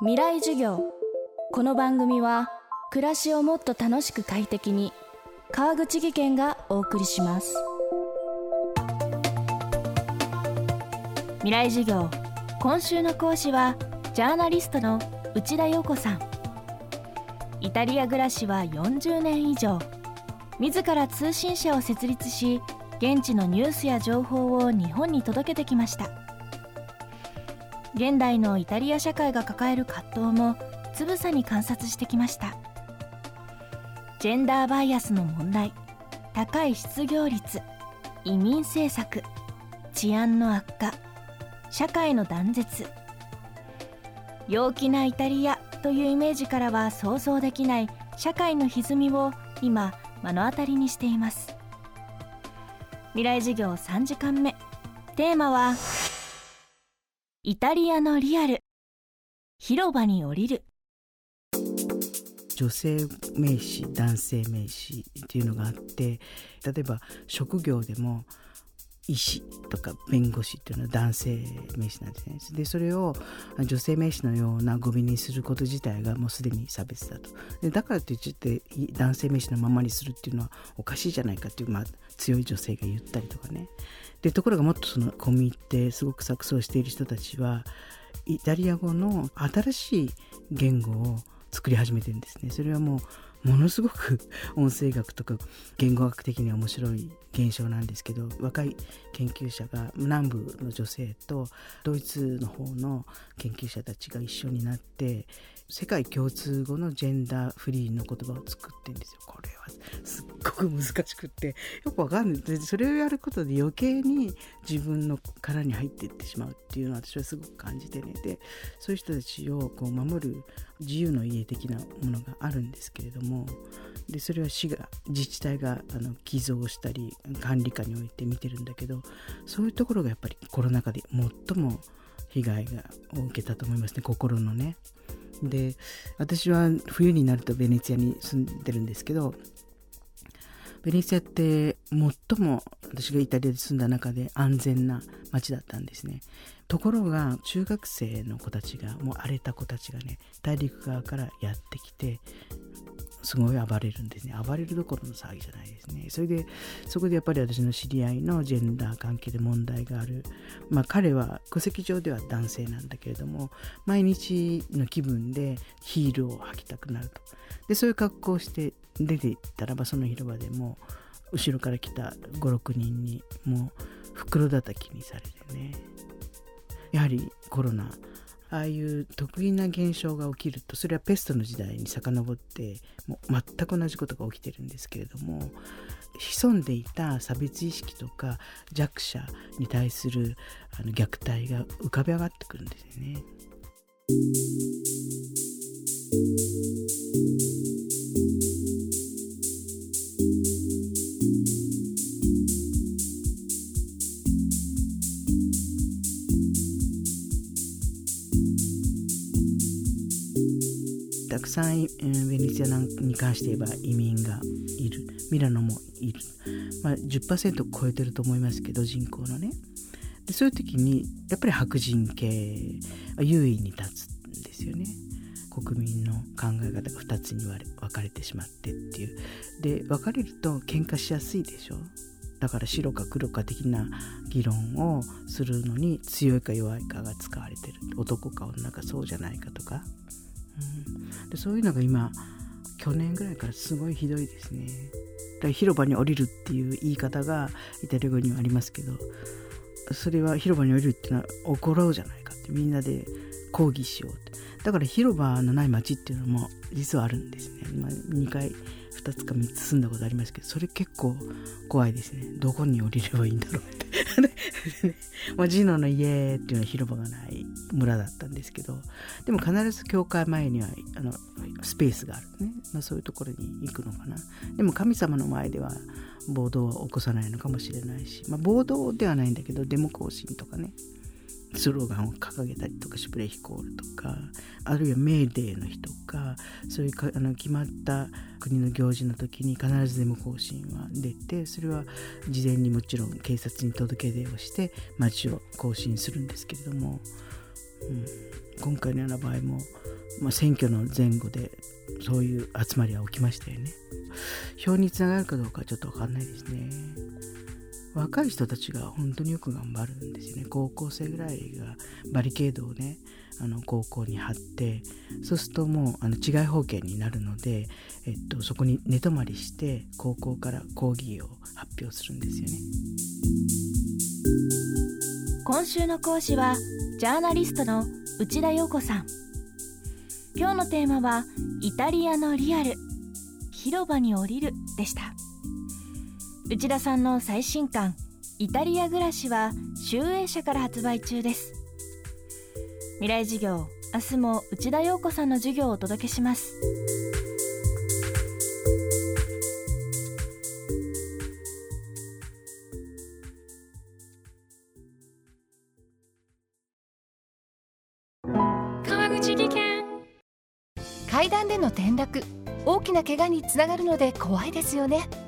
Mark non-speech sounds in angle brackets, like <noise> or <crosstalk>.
未来授業。この番組は暮らしをもっと楽しく快適に川口義賢がお送りします。未来授業。今週の講師はジャーナリストの内田洋子さん。イタリア暮らしは40年以上。自ら通信社を設立し現地のニュースや情報を日本に届けてきました。現代のイタリア社会が抱える葛藤もつぶさに観察してきました。ジェンダーバイアスの問題高い失業率移民政策治安の悪化社会の断絶陽気なイタリアというイメージからは想像できない社会の歪みを今目の当たりにしています。未来授業3時間目。テーマはイタリアのリアル広場に降りる女性名詞男性名詞っていうのがあって例えば職業でも医師とか弁護士っていうのは男性名詞なんですね。でそれを女性名詞のような語尾にすること自体がもうすでに差別だと。でだからといって男性名詞のままにするっていうのはおかしいじゃないかっていう、まあ、強い女性が言ったりとかね。でところがもっとその込み入ってすごく錯綜している人たちはイタリア語の新しい言語を作り始めてるんですね。それはもうものすごく <laughs> 音声学とか言語学的には面白い現象なんですけど若い研究者が南部の女性とドイツの方の研究者たちが一緒になって世界共通語のジェンダーフリーの言葉を作ってるんですよ。これはすっごく難しくってよくわかんない。それをやることで余計に自分の殻に入っていってしまうっていうのは私はすごく感じてね。で、そういう人たちをこう守る自由の家的なものがあるんですけれども、でそれは市が自治体があの寄贈したり管理下において見てるんだけどそういうところがやっぱりコロナ禍で最も被害がを受けたと思いますね心のね。で私は冬になるとベネツィアに住んでるんですけどベネツィアって最も私がイタリアで住んだ中で安全な街だったんですねところが中学生の子たちがもう荒れた子たちがね大陸側からやってきてすごい暴れるんですね。暴れるどころの騒ぎじゃないですね。それで、そこでやっぱり私の知り合いのジェンダー関係で問題がある。まあ彼は戸籍上では男性なんだけれども、毎日の気分でヒールを履きたくなると。で、そういう格好をして出て行ったらば、その広場でも、後ろから来た5、6人にもう袋叩きにされてね。やはりコロナああいう得意な現象が起きるとそれはペストの時代に遡ってもう全く同じことが起きてるんですけれども潜んでいた差別意識とか弱者に対するあの虐待が浮かび上がってくるんですよね。くさん、ベネツィアに関して言えば移民がいる。ミラノもいる、まあ、10%超えてると思いますけど人口のね。でそういう時にやっぱり白人系優位に立つんですよね。国民の考え方が2つに分かれてしまってっていう。で分かれると喧嘩しやすいでしょ。だから白か黒か的な議論をするのに強いか弱いかが使われてる。男か女かそうじゃないかとか。でそういうのが今去年ぐらいからすごいひどいですね。だ広場に降りるっていう言い方がイタリア語にはありますけどそれは広場に降りるっていうのは怒ろうじゃないかってみんなで抗議しようって。だから広場のない街っていうのも実はあるんですね、まあ、2回2つか3つ住んだことありますけどそれ結構怖いですね。どこに降りればいいんだろうって。ね。<laughs> まあ、ジノの家っていうのは広場がない村だったんですけどでも必ず教会前にはあのスペースがあるね、まあ、そういうところに行くのかな。でも神様の前では暴動は起こさないのかもしれないし、まあ、暴動ではないんだけどデモ行進とかね。スローガンを掲げたりとかシュプレヒコールとかあるいはメーデーの日とかそういうかあの決まった国の行事の時に必ずデモ行進は出てそれは事前にもちろん警察に届け出をして街を行進するんですけれども、うん、今回のような場合もまあ、選挙の前後でそういう集まりは起きましたよね。票につながるかどうかちょっと分かんないですね。若い人たちが本当によく頑張るんですよね。高校生ぐらいがバリケードをねあの高校に貼ってそうするともうあの違い保険になるので、えっと、そこに寝泊まりして高校から講義を発表するんですよね。今週の講師はジャーナリストの内田洋子さん。今日のテーマはイタリアのリアル。広場に降りるでした。内田さんの最新刊イタリア暮らしは集英社から発売中です。未来授業明日も内田洋子さんの授業をお届けします。川口技研。階段での転落大きな怪我につながるので怖いですよね